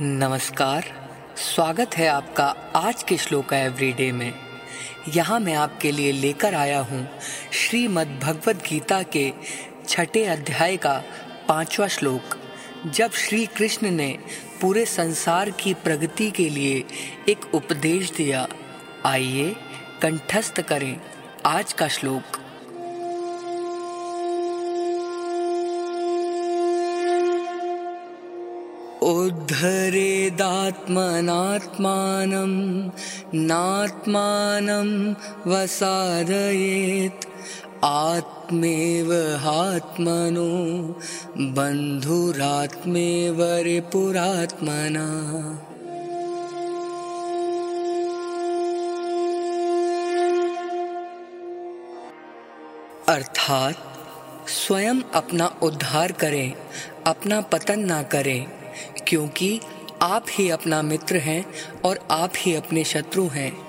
नमस्कार, स्वागत है आपका आज के श्लोक एवरीडे में। यहाँ मैं आपके लिए लेकर आया हूँ श्रीमद् भगवत गीता के छठे अध्याय का पांचवा श्लोक। जब श्री कृष्ण ने पूरे संसार की प्रगति के लिए एक उपदेश दिया, आइए कंठस्थ करें आज का श्लोक। उद्धरेदात्मनात्मानं नात्मानं वसादयेत् आत्मेव हात्मनो बन्धुरात्मेव रिपुरात्मना। अर्थात स्वयं अपना उद्धार करें, अपना पतन ना करें। क्योंकि आप ही अपना मित्र हैं और आप ही अपने शत्रु हैं।